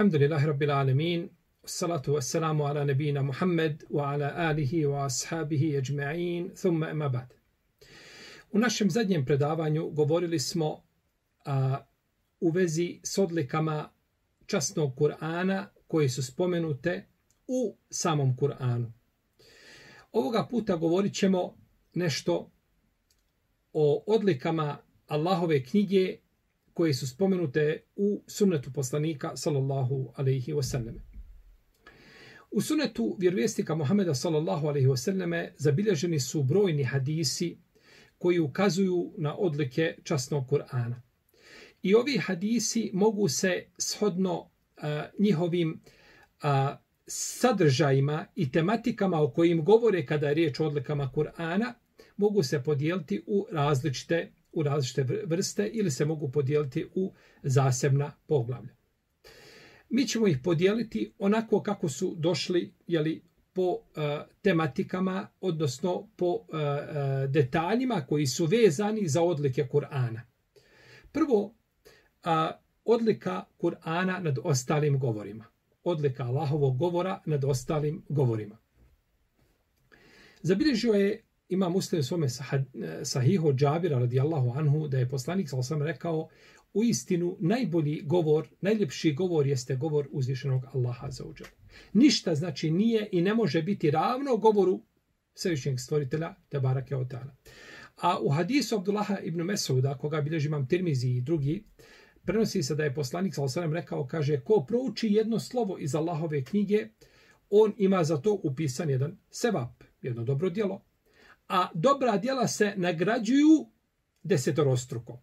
Alhamdulillahi Rabbil Alamin. Salatu wassalamu ala nabina Muhammed wa ala alihi wa ashabihi ajma'in. Thumma ima ba'd. U našem zadnjem predavanju govorili smo a, u vezi s odlikama časnog Kur'ana koje su spomenute u samom Kur'anu. Ovoga puta govorit ćemo nešto o odlikama Allahove knjige koje su spomenute u sunnetu poslanika sallallahu alaihi wasallam. U sunnetu vjerovjesnika Muhameda sallallahu alaihi wasallam zabilježeni su brojni hadisi koji ukazuju na odlike časnog Kur'ana. I ovi hadisi mogu se shodno uh, njihovim uh, sadržajima i tematikama o kojim govore kada je riječ o odlikama Kur'ana, mogu se podijeliti u različite u različite vrste ili se mogu podijeliti u zasebna poglavlja. Mi ćemo ih podijeliti onako kako su došli jeli, po e, tematikama, odnosno po e, e detaljima koji su vezani za odlike Kur'ana. Prvo, a, odlika Kur'ana nad ostalim govorima. Odlika Allahovog govora nad ostalim govorima. Zabilježio je ima muslim svome sahihu Džabira radijallahu anhu da je poslanik sa osam rekao u istinu najbolji govor, najljepši govor jeste govor uzvišenog Allaha za uđel. Ništa znači nije i ne može biti ravno govoru svevišnjeg stvoritelja te barake. A u hadisu Abdullaha ibn Mesuda, koga bilježi imam Tirmizi i drugi, prenosi se da je poslanik sa osam rekao, kaže, ko prouči jedno slovo iz Allahove knjige, on ima za to upisan jedan sevap, jedno dobro djelo, a dobra djela se nagrađuju desetorostruko.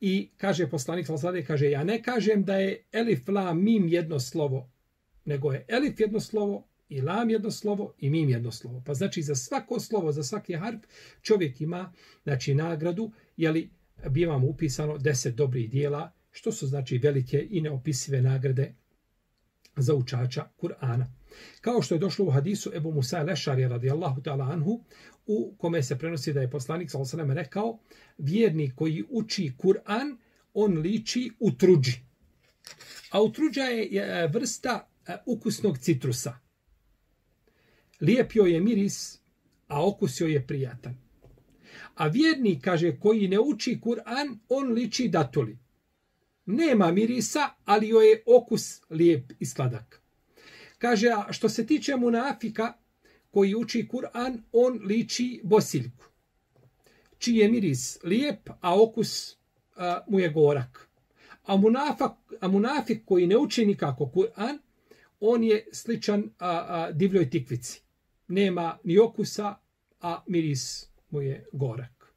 I kaže poslanik Salazade, kaže, ja ne kažem da je elif, la, mim jedno slovo, nego je elif jedno slovo, i lam jedno slovo, i mim jedno slovo. Pa znači za svako slovo, za svaki harf, čovjek ima znači, nagradu, jeli bi vam upisano deset dobrih dijela, što su znači velike i neopisive nagrade za učača Kur'ana. Kao što je došlo u hadisu Ebu Musa Lešari radijallahu ta'ala anhu, u kome se prenosi da je poslanik s.a.v. rekao, vjernik koji uči Kur'an, on liči u truđi. A utruđa je e, vrsta e, ukusnog citrusa. Lijepio je miris, a okusio je prijatan. A vjernik, kaže, koji ne uči Kur'an, on liči datuli. Nema mirisa, ali joj je okus lijep i sladak. Kaže, a što se tiče munafika koji uči Kur'an, on liči bosiljku. Čiji je miris lijep, a okus a, mu je gorak. A, munafak, a munafik koji ne uči nikako Kur'an, on je sličan a, a, divljoj tikvici. Nema ni okusa, a miris mu je gorak.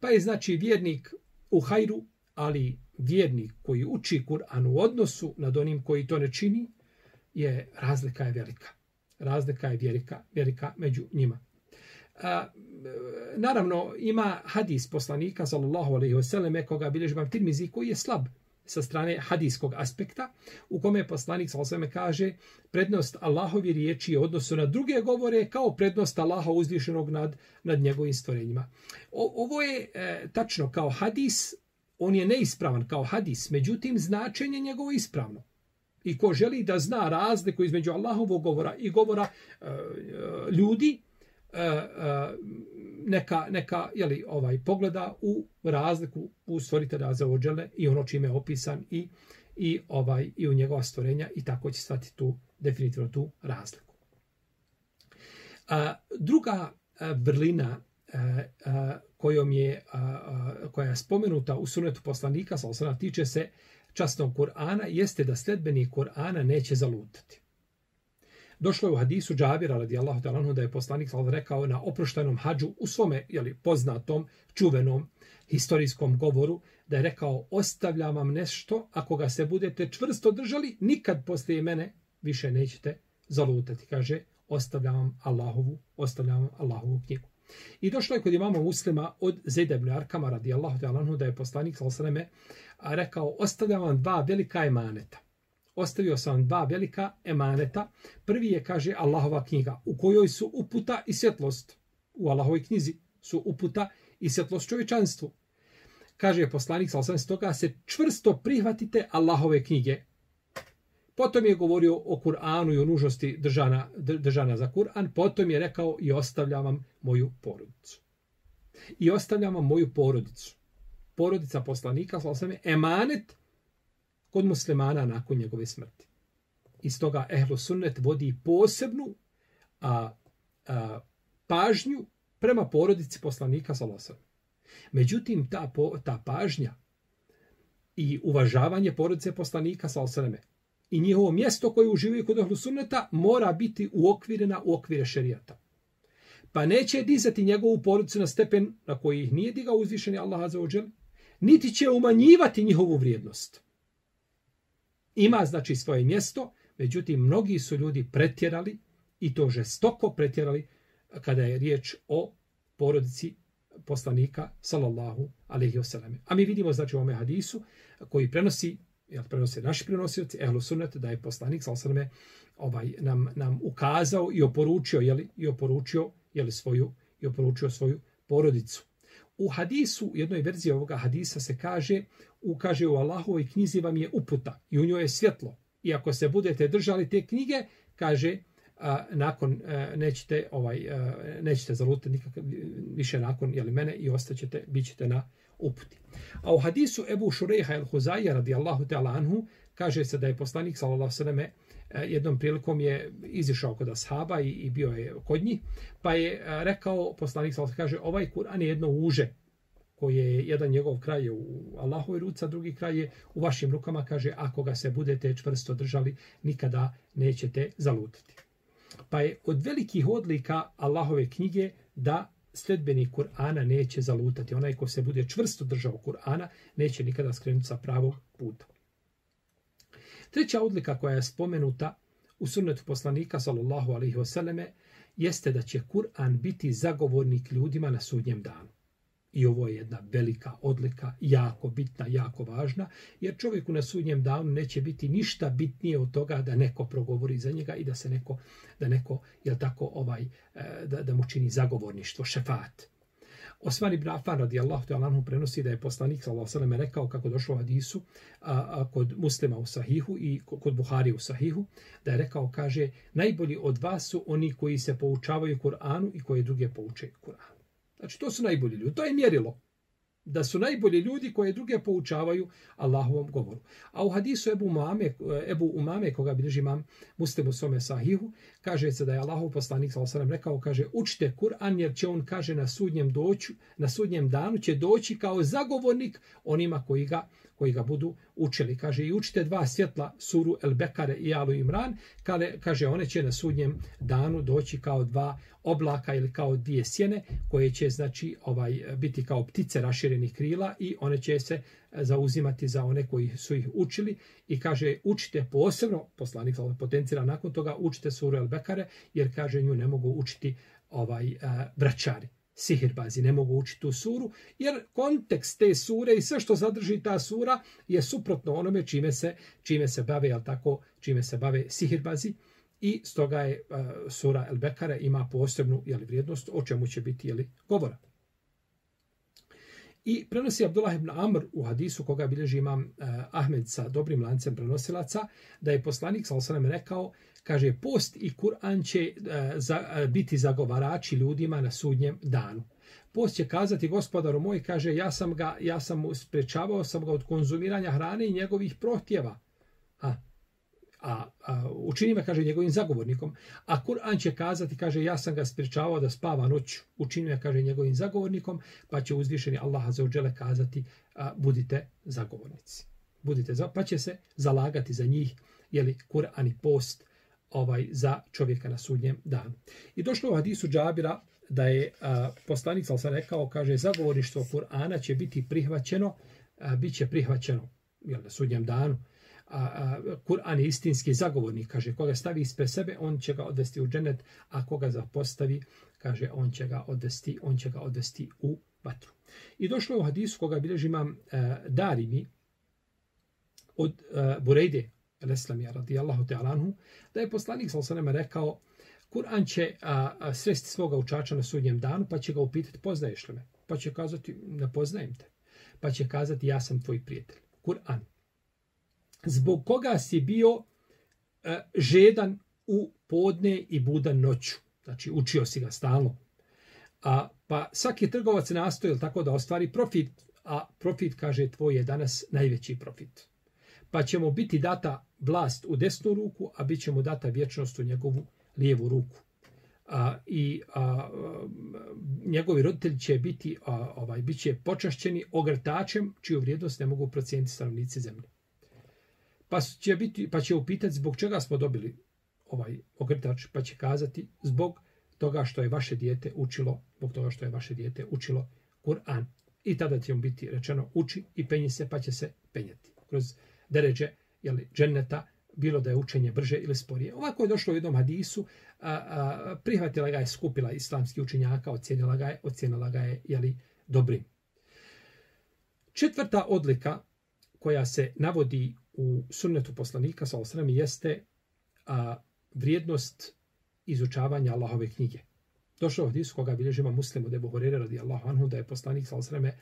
Pa je znači vjernik u hajru, ali vjernik koji uči Kur'an u odnosu nad onim koji to ne čini, je razlika je velika. Razlika je velika, velika među njima. A, naravno, ima hadis poslanika, sallallahu alaihi wasallam, koga bilježi vam tirmizi, koji je slab sa strane hadijskog aspekta, u kome poslanik sallallahu kaže prednost Allahovi riječi je odnosu na druge govore kao prednost Allaha uzvišenog nad, nad njegovim stvorenjima. O, ovo je e, tačno kao hadis, on je neispravan kao hadis, međutim značenje njegovo ispravno. I ko želi da zna razliku između Allahovog govora i govora e, e ljudi, e, e, neka, neka jeli, ovaj pogleda u razliku u stvoritelja za ođele i ono čime je opisan i, i, ovaj, i u njegova stvorenja i tako će stati tu definitivno tu razliku. A, druga e, vrlina E, e, kojom je, e, koja je spomenuta u sunetu poslanika, sa tiče se častnog časnog Kur'ana jeste da sledbeni Kur'ana neće zalutati. Došlo je u hadisu Džabira radijallahu talanhu da je poslanik sallallahu rekao na oproštenom hađu u svome jeli, poznatom, čuvenom historijskom govoru da je rekao ostavljam vam nešto ako ga se budete čvrsto držali nikad poslije mene više nećete zalutati. Kaže ostavljam vam Allahovu, ostavljam vam Allahovu knjigu. I došlo je kod imamo muslima od Zejda ibn Arkama radijallahu ta'ala da je poslanik sallallahu rekao, ostavljam vam dva velika emaneta. Ostavio sam vam dva velika emaneta. Prvi je, kaže, Allahova knjiga, u kojoj su uputa i svjetlost. U Allahovoj knjizi su uputa i svjetlost čovječanstvu. Kaže poslanik, sa stoga se čvrsto prihvatite Allahove knjige. Potom je govorio o Kur'anu i o nužnosti držana, držana za Kur'an. Potom je rekao i ostavljam vam moju porodicu. I ostavljam vam moju porodicu. Porodica poslanika, svala je, emanet kod muslimana nakon njegove smrti. Iz toga Ehlu Sunnet vodi posebnu a, a, pažnju prema porodici poslanika, svala. Međutim, ta, po, ta pažnja i uvažavanje porodice poslanika, svala i njihovo mjesto koje uživaju kod ahlu Sunneta mora biti uokvirena u okvire šerijata. Pa neće dizati njegovu porodicu na stepen na koji ih nije digao uzvišeni Allah Azza ođel, niti će umanjivati njihovu vrijednost. Ima znači svoje mjesto, međutim mnogi su ljudi pretjerali i to žestoko pretjerali kada je riječ o porodici poslanika sallallahu alejhi ve sellem. A mi vidimo znači u ovom hadisu koji prenosi jel prenose naši prenosioci ehlu sunnet da je poslanik sallallahu alejhi ovaj nam nam ukazao i oporučio je i oporučio je svoju i oporučio svoju porodicu. U hadisu, u jednoj verziji ovoga hadisa se kaže, ukaže u Allahovoj knjizi vam je uputa i u njoj je svjetlo. I ako se budete držali te knjige, kaže, a, nakon a, nećete ovaj a, nećete zalutati nikakav više nakon je li mene i ostaćete bićete na uputi. A u hadisu Ebu Šurejha el-Huzaija radijallahu ta'ala anhu kaže se da je poslanik sallallahu alejhi eh, jednom prilikom je izišao kod ashaba i, i bio je kod njih, pa je eh, rekao, poslanik sallallahu kaže, ovaj Kur'an je jedno uže, koje je jedan njegov kraj je u Allahove ruci, a drugi kraj je u vašim rukama, kaže, ako ga se budete čvrsto držali, nikada nećete zalutiti. Pa je od velikih odlika Allahove knjige da sledbeni Kur'ana neće zalutati. Onaj ko se bude čvrsto držao Kur'ana, neće nikada skrenuti sa pravog puta. Treća odlika koja je spomenuta u sunnetu poslanika sallallahu alaihi wasallame jeste da će Kur'an biti zagovornik ljudima na sudnjem danu. I ovo je jedna velika odlika, jako bitna, jako važna, jer čovjeku na sudnjem danu neće biti ništa bitnije od toga da neko progovori za njega i da se neko, da neko, jel tako, ovaj, e, da, da mu čini zagovorništvo, šefat. Osman ibn Affan radijallahu ta'ala anhu prenosi da je poslanik sallallahu alejhi ve rekao kako došlo u hadisu a, a, kod Muslima u Sahihu i kod Buhari u Sahihu da je rekao kaže najbolji od vas su oni koji se poučavaju Kur'anu i koji druge pouče Kur'anu. Znači to su najbolji ljudi. To je mjerilo da su najbolji ljudi koje druge poučavaju Allahovom govoru. A u hadisu Ebu Umame, Ebu Umame koga bilježi imam Muslimu Some sahihu, kaže se da je Allahov poslanik sa osanem rekao, kaže, učite Kur'an jer će on, kaže, na sudnjem, doću, na sudnjem danu će doći kao zagovornik onima koji ga, koji ga budu učili. Kaže, i učite dva svjetla, suru El Bekare i Alu Imran, kale, kaže, one će na sudnjem danu doći kao dva oblaka ili kao dvije sjene, koje će, znači, ovaj biti kao ptice raširenih krila i one će se zauzimati za one koji su ih učili. I kaže učite posebno, poslanik potencira nakon toga, učite suru El Bekare, jer kaže nju ne mogu učiti ovaj uh, braćari sihirbazi ne mogu učiti tu suru, jer kontekst te sure i sve što zadrži ta sura je suprotno onome čime se, čime se bave, jel tako, čime se bave sihirbazi. I stoga je uh, sura El Bekare ima posebnu jeli, vrijednost o čemu će biti jeli, govora. I prenosi Abdullah ibn Amr u hadisu koga bilježi imam eh, Ahmed sa dobrim lancem prenosilaca, da je poslanik sa osanem rekao, kaže, post i Kur'an će eh, za, eh, biti zagovarači ljudima na sudnjem danu. Post će kazati, gospodaru moj, kaže, ja sam ga, ja sam sprečavao sam ga od konzumiranja hrane i njegovih prohtjeva. A, a, učini me, kaže, njegovim zagovornikom. A Kur'an će kazati, kaže, ja sam ga spričavao da spava noć, učini me, kaže, njegovim zagovornikom, pa će uzvišeni Allah za uđele kazati, a, budite zagovornici. Budite za, pa će se zalagati za njih, jeli, Kur'an i post ovaj za čovjeka na sudnjem danu. I došlo u hadisu Džabira da je a, poslanik, sal sam rekao, kaže, zagovorništvo Kur'ana će biti prihvaćeno, a, bit će prihvaćeno jel, na sudnjem danu, a, a Kur'an je istinski zagovornik, kaže, koga stavi ispred sebe, on će ga odvesti u dženet, a koga zapostavi, kaže, on će ga odvesti, on će ga odvesti u vatru. I došlo je u hadisu koga bilježi imam e, Darimi od e, Burejde, al-Islamija radijallahu ta'ala anhu, da je poslanik sa osanema rekao, Kur'an će a, a, sresti svoga učača na sudnjem danu, pa će ga upitati, poznaješ li me? Pa će kazati, ne poznajem te. Pa će kazati, ja sam tvoj prijatelj. Kur'an zbog koga si bio e, žedan u podne i budan noću. Znači, učio si ga stalno. A, pa svaki trgovac nastoji tako da ostvari profit, a profit, kaže, tvoj je danas najveći profit. Pa ćemo biti data vlast u desnu ruku, a bit ćemo data vječnost u njegovu lijevu ruku. A, I a, njegovi roditelji će biti a, ovaj bit će počašćeni ogrtačem čiju vrijednost ne mogu procijeniti stanovnici zemlje. Pa će, biti, pa će upitati zbog čega smo dobili ovaj ogrtač, pa će kazati zbog toga što je vaše dijete učilo, zbog toga što je vaše dijete učilo Kur'an. I tada će mu biti rečeno uči i penji se, pa će se penjati. Kroz deređe jeli, dženneta, bilo da je učenje brže ili sporije. Ovako je došlo u jednom hadisu, a, a, prihvatila ga je, skupila islamski učenjaka, ocijenila ga je, ocijenila ga je jeli, dobrim. Četvrta odlika koja se navodi u sunnetu poslanika sa osrami jeste a, vrijednost izučavanja Allahove knjige. Došao od Isu koga bilježima muslimu Debu Horeira radi Allahu anhu da je poslanik sa osreme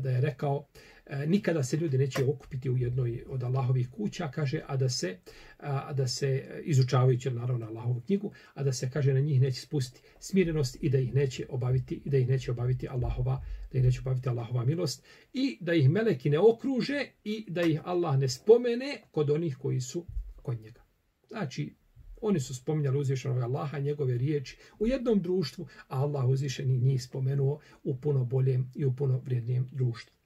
da je rekao a, nikada se ljudi neće okupiti u jednoj od Allahovih kuća, kaže, a da se, a, da se izučavajući naravno Allahovu knjigu, a da se kaže na njih neće spustiti smirenost i da ih neće obaviti i da ih neće obaviti Allahova da ih neće obaviti Allahova milost i da ih meleki ne okruže i da ih Allah ne spomene kod onih koji su kod njega. Znači, oni su spominjali uzvišenog Allaha, njegove riječi u jednom društvu, a Allah uzvišeni njih spomenuo u puno boljem i u puno vrijednijem društvu.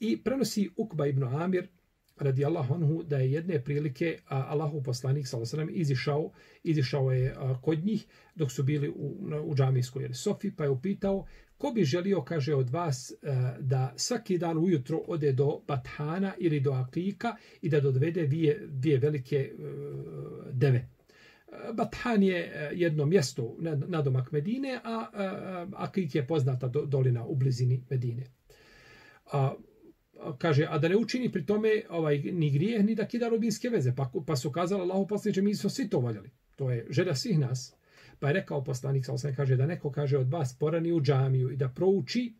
I prenosi Ukba ibn Amir, radi Allah anhu, da je jedne prilike Allahu poslanik, s.a.v. izišao, izišao je kod njih dok su bili u, u džamijskoj Sofi, pa je upitao ko bi želio, kaže od vas, e, da svaki dan ujutro ode do Bathana ili do Akika i da dodvede dvije, dvije velike e, deve. E, Bathan je jedno mjesto na domak Medine, a Akik je poznata dolina u blizini Medine. A, kaže, a da ne učini pri tome ovaj, ni grijeh, ni da kida robinske veze. Pa, pa su kazali Allahu poslaniče, mi smo svi to valjali. To je želja svih nas. Pa je rekao poslanik, sam kaže, da neko kaže od vas porani u džamiju i da prouči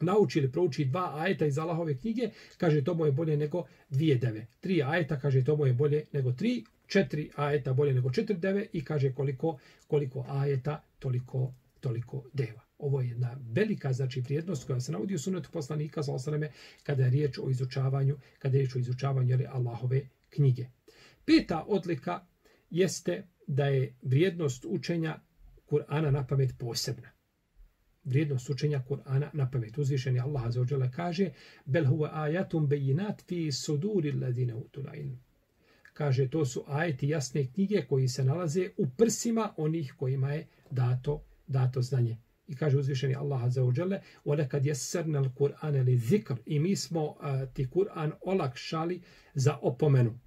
nauči ili prouči dva ajeta iz Allahove knjige, kaže to mu je bolje nego dvije deve. Tri ajeta, kaže to mu je bolje nego tri četiri ajeta bolje nego četiri deve i kaže koliko koliko ajeta, toliko, toliko deva. Ovo je jedna velika znači vrijednost koja se navodi u sunetu poslanika sa osreme kada je riječ o izučavanju, kada je riječ o izučavanju ali Allahove knjige. Peta odlika jeste da je vrijednost učenja Kur'ana na pamet posebna. Vrijednost učenja Kur'ana na pamet. Uzvišeni Allah za ođele kaže: "Bel huwa ayatun bayinat fi suduri ladine utul ilm." kaže to su ajeti jasne knjige koji se nalaze u prsima onih kojima je dato dato znanje. I kaže uzvišeni Allah za wa jalla: "Wa lakad yassarna al-Qur'ana li-dhikr." I mi smo uh, ti Kur'an olakšali za opomenu.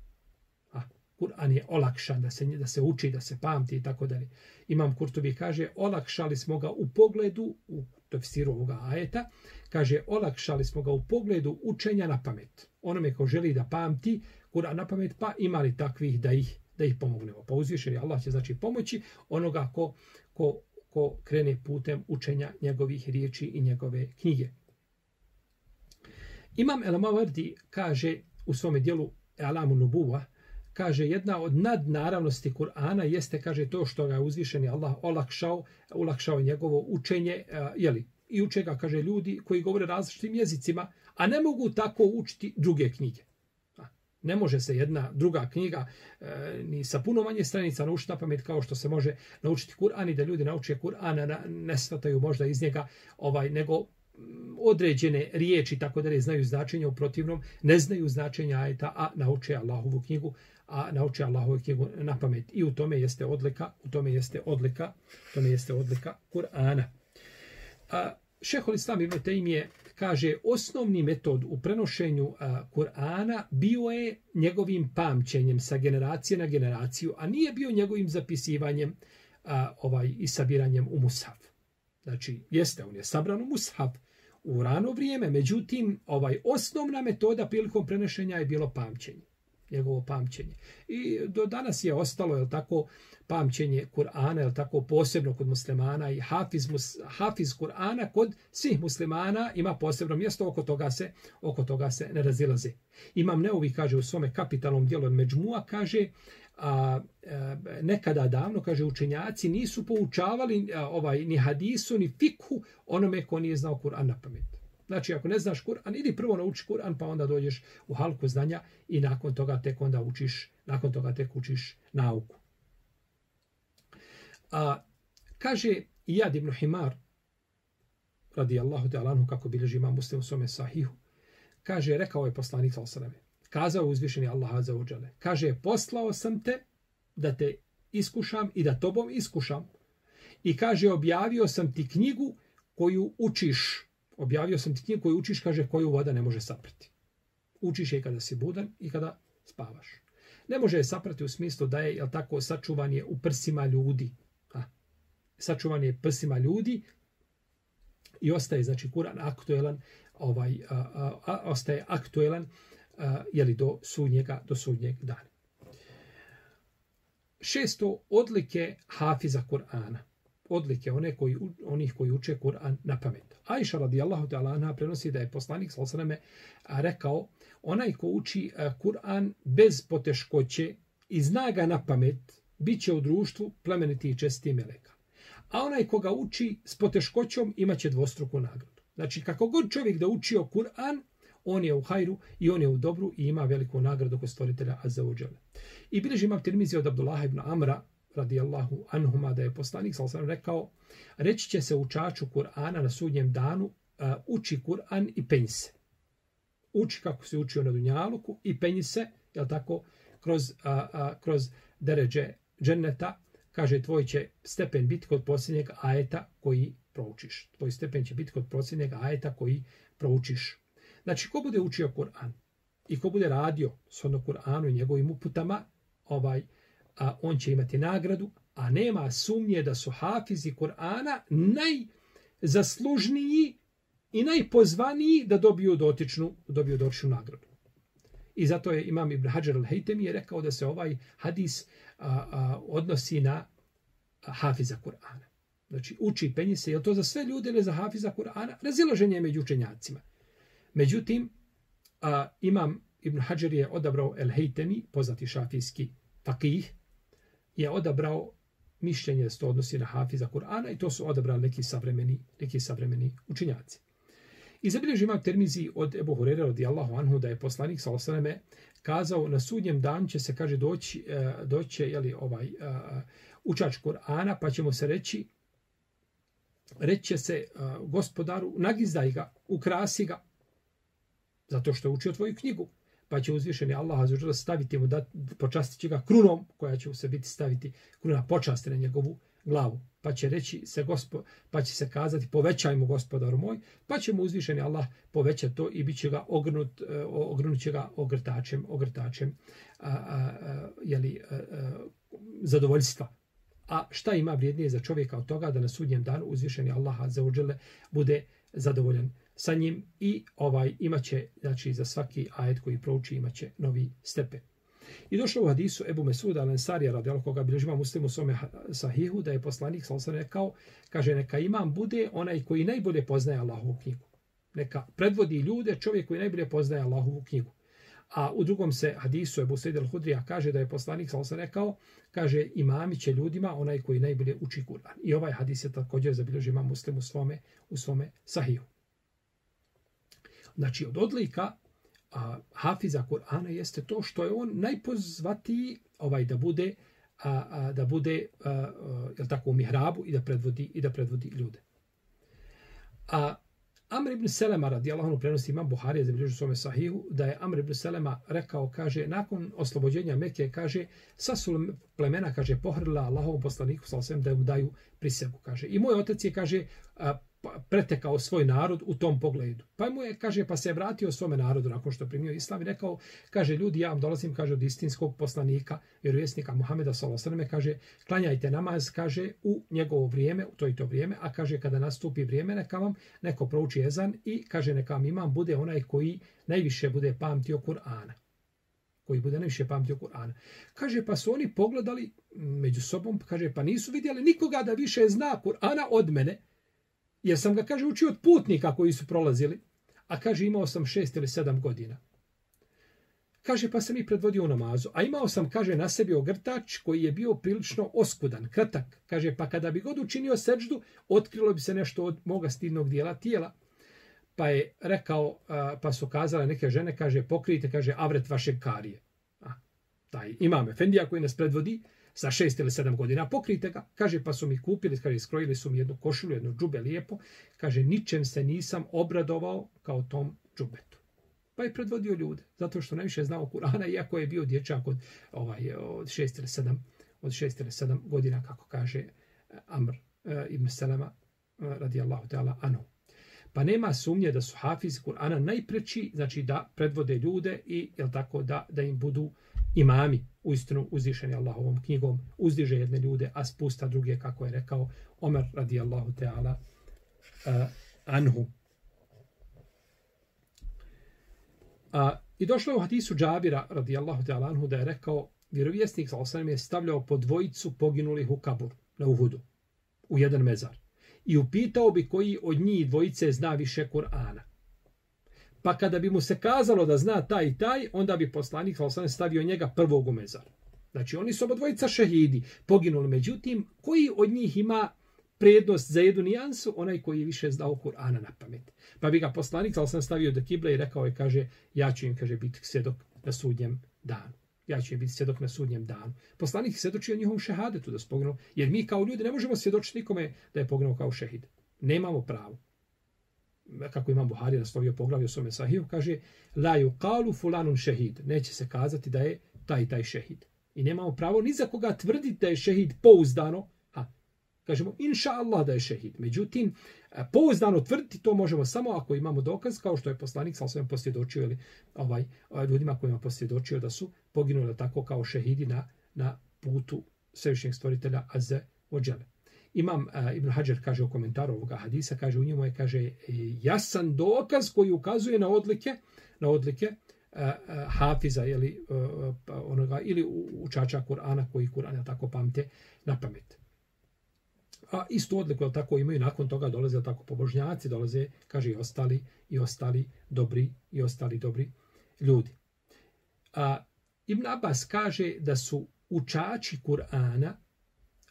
Kur'an je olakšan da se da se uči, da se pamti i tako dalje. Imam Kurtubi kaže: "Olakšali smo ga u pogledu u tefsiru ovoga ajeta." Kaže: "Olakšali smo ga u pogledu učenja na pamet." Onome ko želi da pamti, Kur'an na pamet, pa imali takvih da ih da ih pomognemo. Pa uzvišeni Allah će znači pomoći onoga ko, ko, ko krene putem učenja njegovih riječi i njegove knjige. Imam El Mawardi kaže u svom dijelu Alamu Nubuva, kaže jedna od nadnaravnosti Kur'ana jeste kaže to što ga je uzvišeni Allah olakšao, olakšao njegovo učenje, e, je li? i uče ga, kaže, ljudi koji govore različitim jezicima, a ne mogu tako učiti druge knjige. Ne može se jedna druga knjiga e, ni sa puno manje stranica naučiti na pamet kao što se može naučiti Kur'an i da ljudi nauče Kur'an, ne svataju možda iz njega ovaj nego mm, određene riječi tako da ne znaju značenje u protivnom, ne znaju značenja ajeta, a nauče Allahovu knjigu, a nauči Allahovu knjigu na pamet. I u tome jeste odlika, u tome jeste odlika, u tome jeste odlika Kur'ana. A Šehol Islam Ibn Taymije kaže osnovni metod u prenošenju Kur'ana bio je njegovim pamćenjem sa generacije na generaciju, a nije bio njegovim zapisivanjem a, ovaj i sabiranjem u Musaf. Znači, jeste, on je sabran u mushaf u rano vrijeme, međutim, ovaj osnovna metoda prilikom prenošenja je bilo pamćenje njegovo pamćenje. I do danas je ostalo, je tako, pamćenje Kur'ana, je tako, posebno kod muslimana i hafiz, mus, hafiz Kur'ana kod svih muslimana ima posebno mjesto, oko toga se, oko toga se ne razilaze. Imam Neovi, kaže u svome kapitalnom dijelu Međmua, kaže, a, a, nekada davno, kaže, učenjaci nisu poučavali a, ovaj ni hadisu, ni fikhu onome ko nije znao Kur'an na pamet. Znači, ako ne znaš Kur'an, idi prvo nauči Kur'an, pa onda dođeš u halku znanja i nakon toga tek onda učiš, nakon toga tek učiš nauku. A, kaže Iyad ibn Himar, radijallahu ta'ala kako bilježi imam muslim u svome sahihu, kaže, rekao je poslanik sa kazao uzvišeni Allah azza wa jalla kaže poslao sam te da te iskušam i da tobom iskušam i kaže objavio sam ti knjigu koju učiš objavio sam ti knjigu koju učiš kaže koju voda ne može saprati učiš je kada si budan i kada spavaš ne može je saprati u smislu da je jel tako sačuvan je u prsima ljudi a sačuvan je prsima ljudi i ostaje znači Kur'an aktuelan ovaj a, a, a, ostaje aktuelan je li do sudnjega do sudnjeg dana. Šesto odlike hafiza Kur'ana. Odlike one koji onih koji uče Kur'an na pamet. Aisha radijallahu ta'ala anha prenosi da je poslanik sallallahu rekao onaj ko uči e, Kur'an bez poteškoće i zna ga na pamet biće u društvu plemeniti i česti meleka. A onaj ko ga uči s poteškoćom imaće dvostruku nagradu. Znači kako god čovjek da učio Kur'an on je u hajru i on je u dobru i ima veliku nagradu kod stvoritelja Azza wa Jalla. I bilježi imam Tirmizi od Abdullah ibn Amra, radijallahu anhuma, da je poslanik, sal sam rekao, reći će se učaču Kur'ana na sudnjem danu, uh, uči Kur'an i penji se. Uči kako se učio na Dunjaluku i penji se, jel tako, kroz, uh, uh, kroz deređe dženneta, kaže, tvoj će stepen biti kod posljednjeg ajeta koji proučiš. Tvoj stepen će biti kod posljednjeg ajeta koji proučiš. Znači, ko bude učio Kur'an i ko bude radio s ono Kur'anu i njegovim uputama, ovaj, a, on će imati nagradu, a nema sumnje da su hafizi Kur'ana najzaslužniji i najpozvaniji da dobiju dotičnu, dobiju dotičnu nagradu. I zato je Imam Ibn Hajar al-Haytemi je rekao da se ovaj hadis a, a, odnosi na hafiza Kur'ana. Znači, uči, penji se, je to za sve ljude ili za hafiza Kur'ana? Razilaženje među učenjacima. Međutim, a, imam Ibn Hajar je odabrao El Hejtemi, poznati šafijski fakih, je odabrao mišljenje da se to odnosi na hafiza Kur'ana i to su odabrali neki savremeni, neki savremeni učinjaci. I zabilježi imam termizi od Ebu Hurere radijallahu anhu da je poslanik sa osaname kazao na sudnjem dan će se kaže doći, e, doće, jeli, ovaj, e, učač Kur'ana pa ćemo se reći reće se e, gospodaru nagizdaj ga, ukrasi ga zato što je učio tvoju knjigu. Pa će uzvišeni Allah azuđela staviti mu, da će ga krunom, koja će mu se biti staviti kruna počasti na njegovu glavu. Pa će reći se gospo, pa će se kazati povećaj mu gospodaru moj, pa će mu uzvišeni Allah povećati to i bit će ga ogrnut, e, ogrnut će ga ogrtačem, ogrtačem a, a, a, jeli, a, a, zadovoljstva. A šta ima vrijednije za čovjeka od toga da na sudnjem danu uzvišeni Allah azuđele bude zadovoljan sa njim i ovaj imaće znači za svaki ajet koji prouči imaće novi stepen. I došlo u hadisu Ebu Mesuda al-Ansarija radijallahu koga bilježima muslimu u svome sahihu da je poslanik sallallahu rekao kaže neka imam bude onaj koji najbolje poznaje Allahovu knjigu. Neka predvodi ljude čovjek koji najbolje poznaje Allahovu knjigu. A u drugom se hadisu Ebu Sejid al-Hudrija kaže da je poslanik sallallahu rekao kaže imami će ljudima onaj koji najbolje uči Kur'an. I ovaj hadis je također zabilježio muslim u svome, u svome sahihu. Znači, od odlika a, Hafiza Kur'ana jeste to što je on najpozvatiji ovaj da bude a, a, da bude a, a, jel tako u mihrabu i da predvodi i da predvodi ljude. A Amr ibn Selema radijallahu anhu prenosi imam Buhari za bilježu svome sahihu da je Amr ibn Selema rekao kaže nakon oslobođenja Mekke kaže sa su plemena kaže pohrla Allahov poslaniku sallallahu da mu daju prisegu kaže i moj otac je kaže Pa pretekao svoj narod u tom pogledu. Pa mu je, kaže, pa se je vratio svome narodu nakon što primio islam i rekao, kaže, ljudi, ja vam dolazim, kaže, od istinskog poslanika, vjerovjesnika Muhameda Salosrme, kaže, klanjajte namaz, kaže, u njegovo vrijeme, u to i to vrijeme, a kaže, kada nastupi vrijeme, neka vam neko prouči ezan i, kaže, neka vam imam bude onaj koji najviše bude pamtio Kur'ana. koji bude najviše pamtio Kur'ana. Kaže, pa su oni pogledali među sobom, kaže, pa nisu vidjeli nikoga da više zna Kur'ana od mene, jer sam ga, kaže, učio od putnika koji su prolazili, a kaže, imao sam šest ili sedam godina. Kaže, pa sam i predvodio u namazu. A imao sam, kaže, na sebi ogrtač koji je bio prilično oskudan, kratak. Kaže, pa kada bi god učinio seđdu, otkrilo bi se nešto od moga stidnog dijela tijela. Pa je rekao, pa su kazale neke žene, kaže, pokrijte, kaže, avret vaše karije. A, taj imam Efendija koji nas predvodi sa šest ili sedam godina, pokrijte ga. Kaže, pa su mi kupili, kaže, skrojili su mi jednu košulju, jednu džube lijepo. Kaže, ničem se nisam obradovao kao tom džubetu pa je predvodio ljude, zato što najviše znao Kur'ana, iako je bio dječak od, ovaj, od šest ili sedam, od šest ili sedam godina, kako kaže eh, Amr e, ibn Salama, uh, radijallahu ta'ala, anu. Pa nema sumnje da su hafizi Kur'ana najpreći, znači da predvode ljude i jel tako da da im budu imami u istinu uzdišeni Allahovom knjigom, uzdiže jedne ljude, a spusta druge, kako je rekao Omer radijallahu ta'ala uh, anhu. A, I došlo je u hadisu Džabira, radijallahu ta'ala anhu, da je rekao, vjerovjesnik sa osanem je stavljao po dvojicu poginulih u kabur, na Uhudu, u jedan mezar. I upitao bi koji od njih dvojice zna više Kur'ana. Pa kada bi mu se kazalo da zna taj i taj, onda bi poslanik sa stavio njega prvog u mezar. Znači, oni su obodvojica šehidi, poginuli. Međutim, koji od njih ima prednost za jednu nijansu, onaj koji je više znao Kur'ana na pamet. Pa bi ga poslanik, ali stavio do kible i rekao je, kaže, ja ću im, kaže, biti svjedok na sudnjem danu. Ja ću im biti svjedok na sudnjem danu. Poslanik je svjedočio njihovom šehadetu da spognu, jer mi kao ljudi ne možemo svjedočiti nikome da je pognuo kao šehid. Nemamo pravo. Kako imam Buhari naslovio poglavlje u svome sahiju, kaže, la yuqalu fulanun šehid. Neće se kazati da je taj taj šehid. I nemamo pravo ni za koga tvrditi da je šehid pouzdano, A, kažemo inša Allah da je šehid. Međutim, pouzdano tvrditi to možemo samo ako imamo dokaz, kao što je poslanik sa osvijem posvjedočio ili ovaj, ovaj, ljudima kojima posvjedočio da su poginuli tako kao šehidi na, na putu svevišnjeg stvoritelja Azze Ođele. Imam uh, Ibn Hajar kaže u komentaru ovoga hadisa, kaže u njemu je kaže e, jasan dokaz koji ukazuje na odlike, na odlike uh, uh, Hafiza ili uh, e, pa, onoga ili učača Kur'ana koji Kur'an tako pamte na pamet. A isto odliku, je tako, imaju nakon toga dolaze, tako, pobožnjaci, dolaze, kaže, i ostali, i ostali dobri, i ostali dobri ljudi. A, Ibn Abbas kaže da su učači Kur'ana,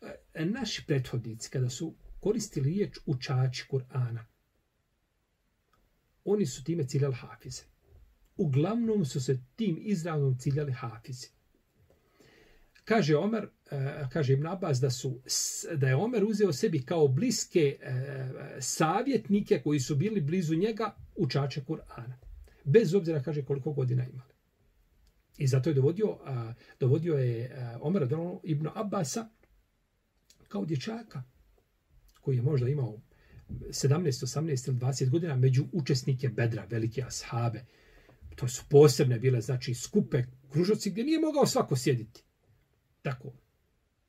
E, e, naši prethodnici, kada su koristili riječ učači Kur'ana, oni su time ciljali hafize. Uglavnom su se tim izravnom ciljali hafize. Kaže Omer, e, kaže Ibn Abbas da, su, da je Omer uzeo sebi kao bliske savjetnike koji su bili blizu njega učače Kur'ana. Bez obzira, kaže, koliko godina imali. I zato je dovodio, dovodio je Omer Ibn Abbasa kao dječaka koji je možda imao 17, 18 ili 20 godina među učesnike Bedra, velike ashabe. To su posebne bile, znači, skupe kružoci gdje nije mogao svako sjediti tako.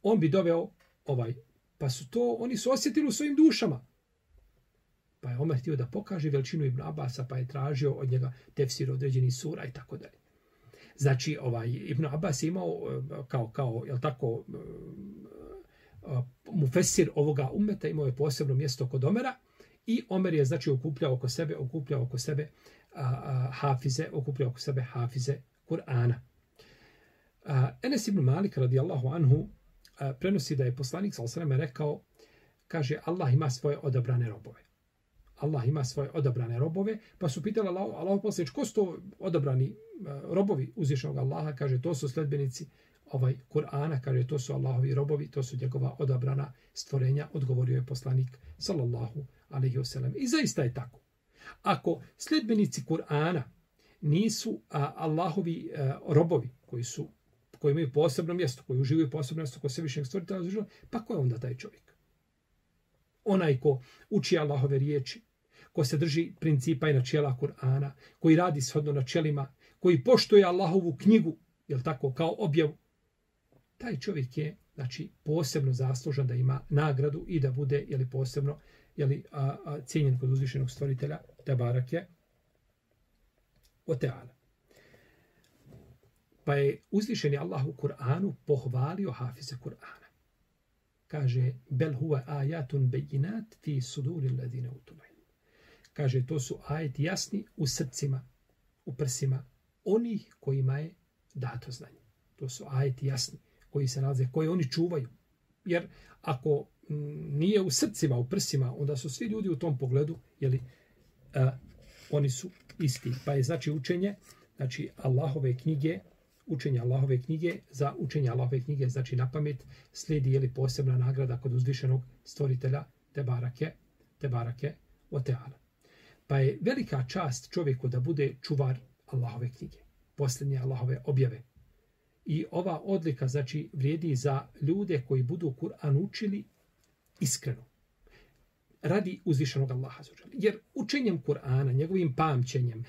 On bi doveo ovaj, pa su to, oni su osjetili u svojim dušama. Pa je Omer htio da pokaže veličinu Ibn Abasa, pa je tražio od njega tefsir određeni sura i tako dalje. Znači, ovaj, Ibn Abbas je imao eh, kao, kao je tako, eh, mufesir ovoga umeta, imao je posebno mjesto kod Omera i Omer je, znači, okupljao oko sebe, okupljao oko sebe a, a, hafize, okupljao oko sebe hafize Kur'ana. Enes ibn Malik radijallahu anhu a, prenosi da je poslanik sa osreme rekao, kaže Allah ima svoje odabrane robove. Allah ima svoje odabrane robove, pa su pitali Allah, Allah posljedč, ko su to odabrani robovi uzvišenog Allaha, kaže to su sledbenici ovaj Kur'ana, kaže to su Allahovi robovi, to su njegova odabrana stvorenja, odgovorio je poslanik sallallahu alaihi wasallam. I zaista je tako. Ako sledbenici Kur'ana nisu a, Allahovi a, robovi, koji su koji imaju posebno mjesto, koji uživaju posebno mjesto kod svevišnjeg stvoritelja, pa ko je onda taj čovjek? Onaj ko uči Allahove riječi, ko se drži principa i načela Kur'ana, koji radi shodno načelima, koji poštuje Allahovu knjigu, je tako, kao objavu, taj čovjek je znači, posebno zaslužan da ima nagradu i da bude jeli, posebno jeli, a, a, cijenjen kod uzvišenog stvoritelja, te barak je o teala. Pa je uzvišeni Allah u Kur'anu pohvalio hafize Kur'ana. Kaže, bel huwa ajatun bejinat fi suduri ladine utulaj. Kaže, to su ajeti jasni u srcima, u prsima onih kojima je dato znanje. To su ajeti jasni koji se nalaze, koje oni čuvaju. Jer ako mm, nije u srcima, u prsima, onda su svi ljudi u tom pogledu, jeli, a, oni su isti. Pa je znači učenje, znači Allahove knjige, učenje Allahove knjige, za učenje Allahove knjige, znači na pamet, slijedi jeli posebna nagrada kod uzvišenog stvoritelja, te barake, te barake, o teala. Pa je velika čast čovjeku da bude čuvar Allahove knjige, posljednje Allahove objave. I ova odlika, znači, vrijedi za ljude koji budu Kur'an učili iskreno. Radi uzvišenog Allaha. Jer učenjem Kur'ana, njegovim pamćenjem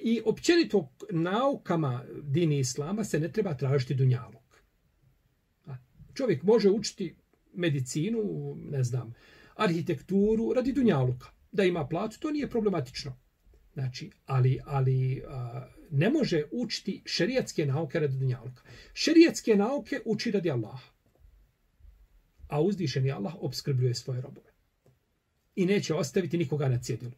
i općenito naukama dini Islama se ne treba tražiti dunjalog. Čovjek može učiti medicinu, ne znam, arhitekturu radi dunjaluka. Da ima platu, to nije problematično. Znači, ali, ali a, ne može učiti šerijatske nauke radi dunjaluka. Šerijatske nauke uči radi Allaha a uzdišeni Allah obskrbljuje svoje robove. I neće ostaviti nikoga na cjedilu.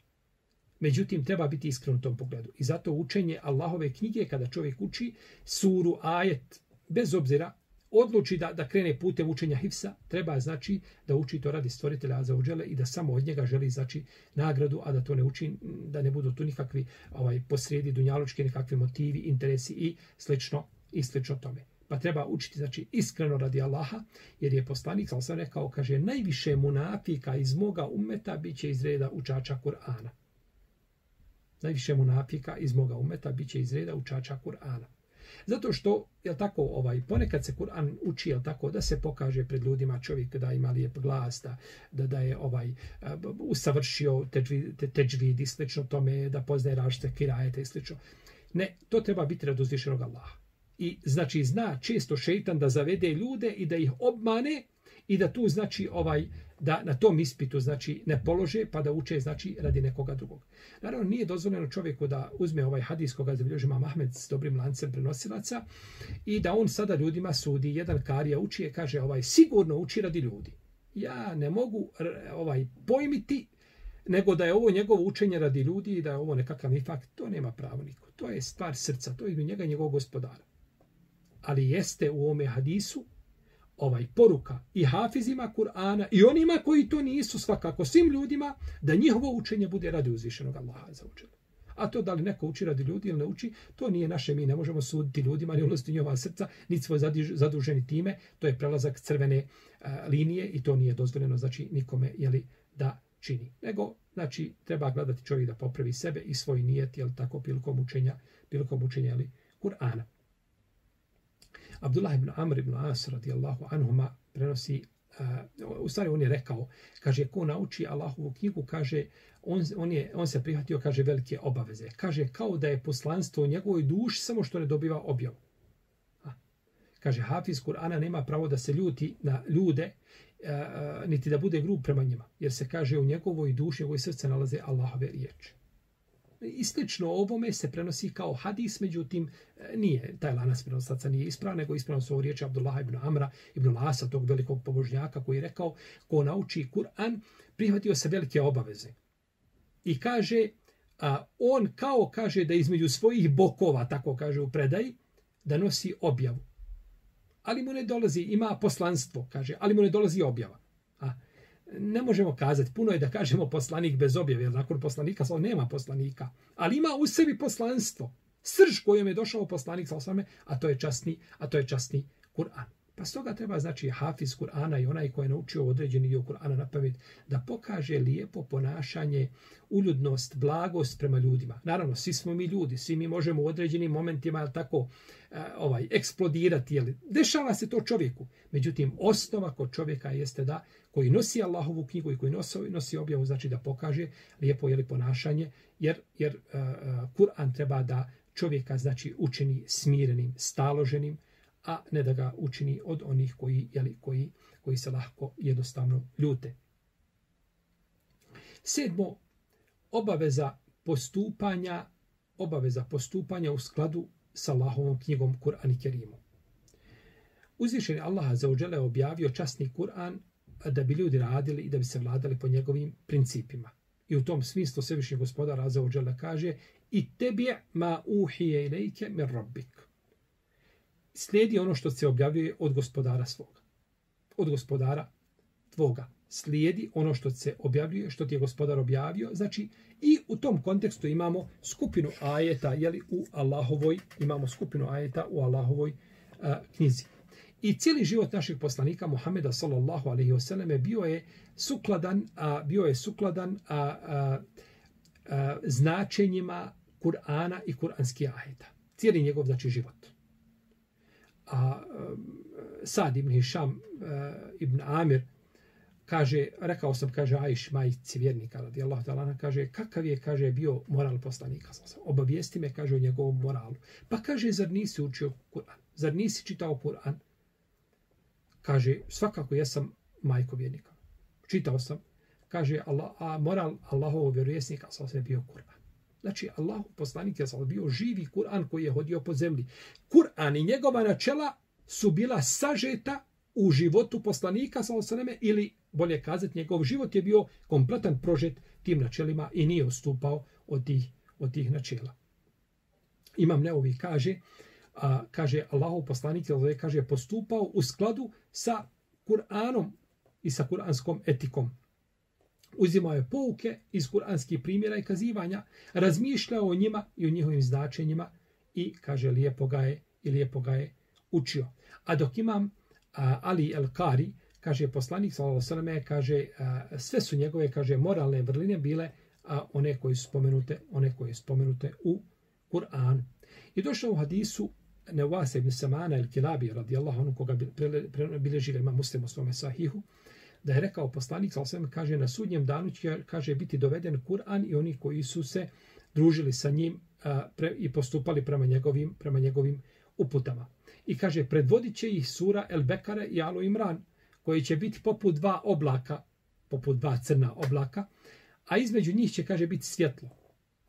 Međutim, treba biti iskren u tom pogledu. I zato učenje Allahove knjige, kada čovjek uči suru, ajet, bez obzira, odluči da, da krene putem učenja Hifsa, treba znači da uči to radi stvoritelja za uđele i da samo od njega želi znači nagradu, a da to ne uči, da ne budu tu nikakvi ovaj, posrijedi dunjalučki, nekakvi motivi, interesi i slično, i slično tome. Pa treba učiti, znači, iskreno radi Allaha, jer je poslanik, ali sam rekao, kaže, najviše munafika iz moga umeta bit će iz reda učača Kur'ana. Najviše munafika iz moga umeta bit će iz reda učača Kur'ana. Zato što, je tako, ovaj, ponekad se Kur'an uči, je tako, da se pokaže pred ljudima čovjek da ima lijep glas, da, da, da je ovaj, eh, usavršio teđvid, teđvid i slično tome, da poznaje rašte kirajete i slično. Ne, to treba biti rad uzvišenog Allaha. I znači zna često šeitan da zavede ljude i da ih obmane i da tu znači ovaj da na tom ispitu znači ne polože pa da uče znači radi nekoga drugog. Naravno nije dozvoljeno čovjeku da uzme ovaj hadis koga zabilježi Imam Ahmed s dobrim lancem prenosilaca i da on sada ljudima sudi jedan karija uči je kaže ovaj sigurno uči radi ljudi. Ja ne mogu ovaj pojmiti nego da je ovo njegovo učenje radi ljudi i da je ovo nekakav nifak, to nema pravo niko. To je stvar srca, to je između njega i njegovog gospodara ali jeste u ome hadisu ovaj poruka i hafizima Kur'ana i onima koji to nisu svakako svim ljudima da njihovo učenje bude radi uzvišenog Allaha za učenje. A to da li neko uči radi ljudi ili ne uči, to nije naše, mi ne možemo suditi ljudima, ni ulaziti njova srca, niti svoj zaduženi time, to je prelazak crvene a, linije i to nije dozvoljeno, znači nikome jeli, da čini. Nego, znači, treba gledati čovjek da popravi sebe i svoj nijet, jel tako, prilikom učenja, prilikom učenja, jeli, Kur'ana. Abdullah ibn Amr ibn As radijallahu anhuma prenosi, uh, u stvari on je rekao, kaže, ko nauči Allahovu knjigu, kaže, on, on, je, on se prihvatio, kaže, velike obaveze. Kaže, kao da je poslanstvo u njegovoj duši, samo što ne dobiva objavu. A, kaže, Hafiz Kur'ana nema pravo da se ljuti na ljude, uh, niti da bude grub prema njima. Jer se kaže, u njegovoj duši, u njegovoj srce nalaze Allahove riječi. I slično ovome se prenosi kao hadis, međutim, e, nije, taj lanas prenosaca nije ispravan, nego ispravan su ovo riječi Abdullah ibn Amra, ibn Lasa, tog velikog pobožnjaka, koji je rekao, ko nauči Kur'an, prihvatio se velike obaveze. I kaže, a, on kao kaže da između svojih bokova, tako kaže u predaji, da nosi objavu. Ali mu ne dolazi, ima poslanstvo, kaže, ali mu ne dolazi objava ne možemo kazati, puno je da kažemo poslanik bez objave, jer nakon poslanika sa nema poslanika, ali ima u sebi poslanstvo, srž kojom je došao poslanik sa a to je časni, a to je časni Kur'an. Pa stoga treba, znači, hafiz Kur'ana i onaj koji je naučio određeni dio Kur'ana na pamet, da pokaže lijepo ponašanje, uljudnost, blagost prema ljudima. Naravno, svi smo mi ljudi, svi mi možemo u određenim momentima, jel tako, eh, ovaj, eksplodirati, jel, dešava se to čovjeku. Međutim, osnova kod čovjeka jeste da, koji nosi Allahovu knjigu i koji nosi, nosi objavu, znači da pokaže lijepo jeli, ponašanje, jer, jer uh, Kur'an treba da čovjeka, znači, učini smirenim, staloženim, a ne da ga učini od onih koji, jeli, koji, koji se lahko jednostavno ljute. Sedmo, obaveza postupanja, obaveza postupanja u skladu sa Allahovom knjigom Kur'an i Kerimom. Uzvišeni Allah za uđele objavio časni Kur'an da bi ljudi radili i da bi se vladali po njegovim principima. I u tom smislu Svevišnji gospodar Azza wa kaže i tebi ma uhije ilajke mir rabbik. Slijedi ono što se objavljuje od gospodara svoga. Od gospodara tvoga. Slijedi ono što se objavljuje, što ti je gospodar objavio. Znači, i u tom kontekstu imamo skupinu ajeta, jeli u Allahovoj, imamo skupinu ajeta u Allahovoj a, knjizi. I cijeli život naših poslanika Muhameda sallallahu alejhi ve selleme bio je sukladan, a bio je sukladan a, a, a, značenjima Kur'ana i kuranskih ajeta. Cijeli njegov znači život. A, e, Sad ibn Hisham e, ibn Amir kaže, rekao sam, kaže Ajš, majici vjernika, radi Allah talana, kaže, kakav je, kaže, bio moral poslanika. Obavijesti me, kaže, o njegovom moralu. Pa kaže, zar nisi učio Kur'an? Zar nisi čitao Kur'an? Kaže, svakako jesam majko vjernika. Čitao sam. Kaže, Allah, a moral Allahovog vjerovjesnika sam se bio Kur'an. Znači, Allah poslanik je bio živi Kur'an koji je hodio po zemlji. Kur'an i njegova načela su bila sažeta u životu poslanika sa osaneme ili bolje kazati njegov život je bio kompletan prožet tim načelima i nije ostupao od tih, od tih načela. Imam Neovi kaže, a, kaže Allahov poslanik kaže postupao u skladu sa Kur'anom i sa kuranskom etikom. Uzimao je pouke iz kuranskih primjera i kazivanja, razmišljao o njima i o njihovim značenjima i, kaže, lijepo ga je i lijepo ga je učio. A dok imam a, Ali El Kari, kaže poslanik sallallahu kaže a, sve su njegove kaže moralne vrline bile a, one koje su spomenute, one koje su spomenute u Kur'an. I došao u hadisu Nevasa ibn Samana il Kilabi radijallahu anhu koga bilježi ga ima muslim u svome sahihu, da je rekao poslanik, sa osvijem, kaže, na sudnjem danu će kaže, biti doveden Kur'an i oni koji su se družili sa njim a, pre, i postupali prema njegovim, prema njegovim uputama. I kaže, predvodit će ih sura El Bekare i Alo Imran, koji će biti poput dva oblaka, poput dva crna oblaka, a između njih će, kaže, biti svjetlo.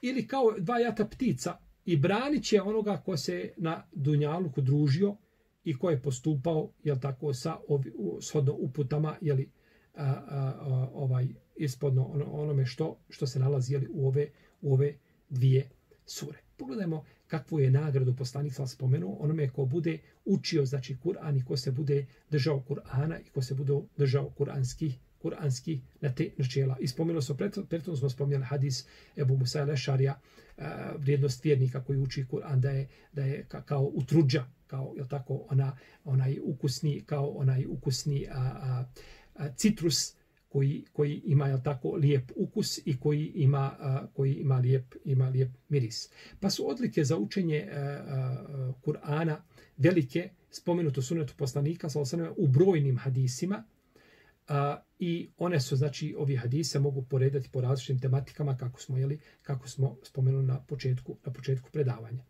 Ili kao dva jata ptica, i branit će onoga ko se na Dunjaluku družio i ko je postupao jel tako sa ovi, shodno uputama jeli, a, a, a, ovaj ispodno ono, onome što što se nalazi jeli, u ove u ove dvije sure. Pogledajmo kakvu je nagradu poslanik sam spomenuo onome ko bude učio znači Kur'an i ko se bude držao Kur'ana i ko se bude držao kuranskih kuranski na te načela. I spomenuo smo, prethodno smo spomenuli hadis Ebu Musa Lešarija, vrijednost vjernika koji uči Kur'an, da je, da je kao utruđa, kao je tako ona onaj ukusni kao onaj ukusni a, a, citrus koji koji ima jel tako lijep ukus i koji ima a, koji ima lijep ima lijep miris. Pa su odlike za učenje Kur'ana velike spomenuto sunetu poslanika sallallahu u brojnim hadisima A, I one su, znači, ovi hadise mogu poredati po različitim tematikama kako smo, jeli, kako smo spomenuli na početku, na početku predavanja.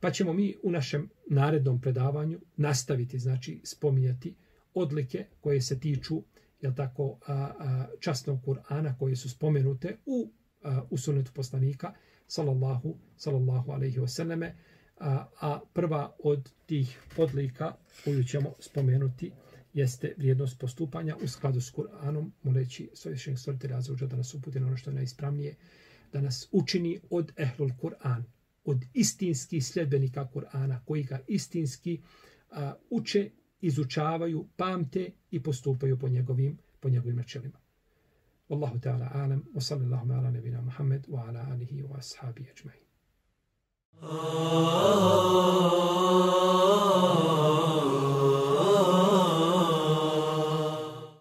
Pa ćemo mi u našem narednom predavanju nastaviti, znači, spominjati odlike koje se tiču, jel tako, a, a, časnog Kur'ana koje su spomenute u, a, u sunetu poslanika, sallallahu, sallallahu alaihi wasallame, a, a prva od tih odlika koju ćemo spomenuti jeste vrijednost postupanja u skladu s Kur'anom, moleći svoješenj stvoritelja razvođa da nas uputi na ono što je najispravnije, da nas učini od ehlul Kur'an, od istinskih sljedbenika Kur'ana, koji ga istinski a, uče, izučavaju, pamte i postupaju po njegovim po njegovim načelima. Wallahu ta'ala alam, wa sallallahu ala nabina Muhammad wa ala alihi wa ashabi ajma'in. Ah.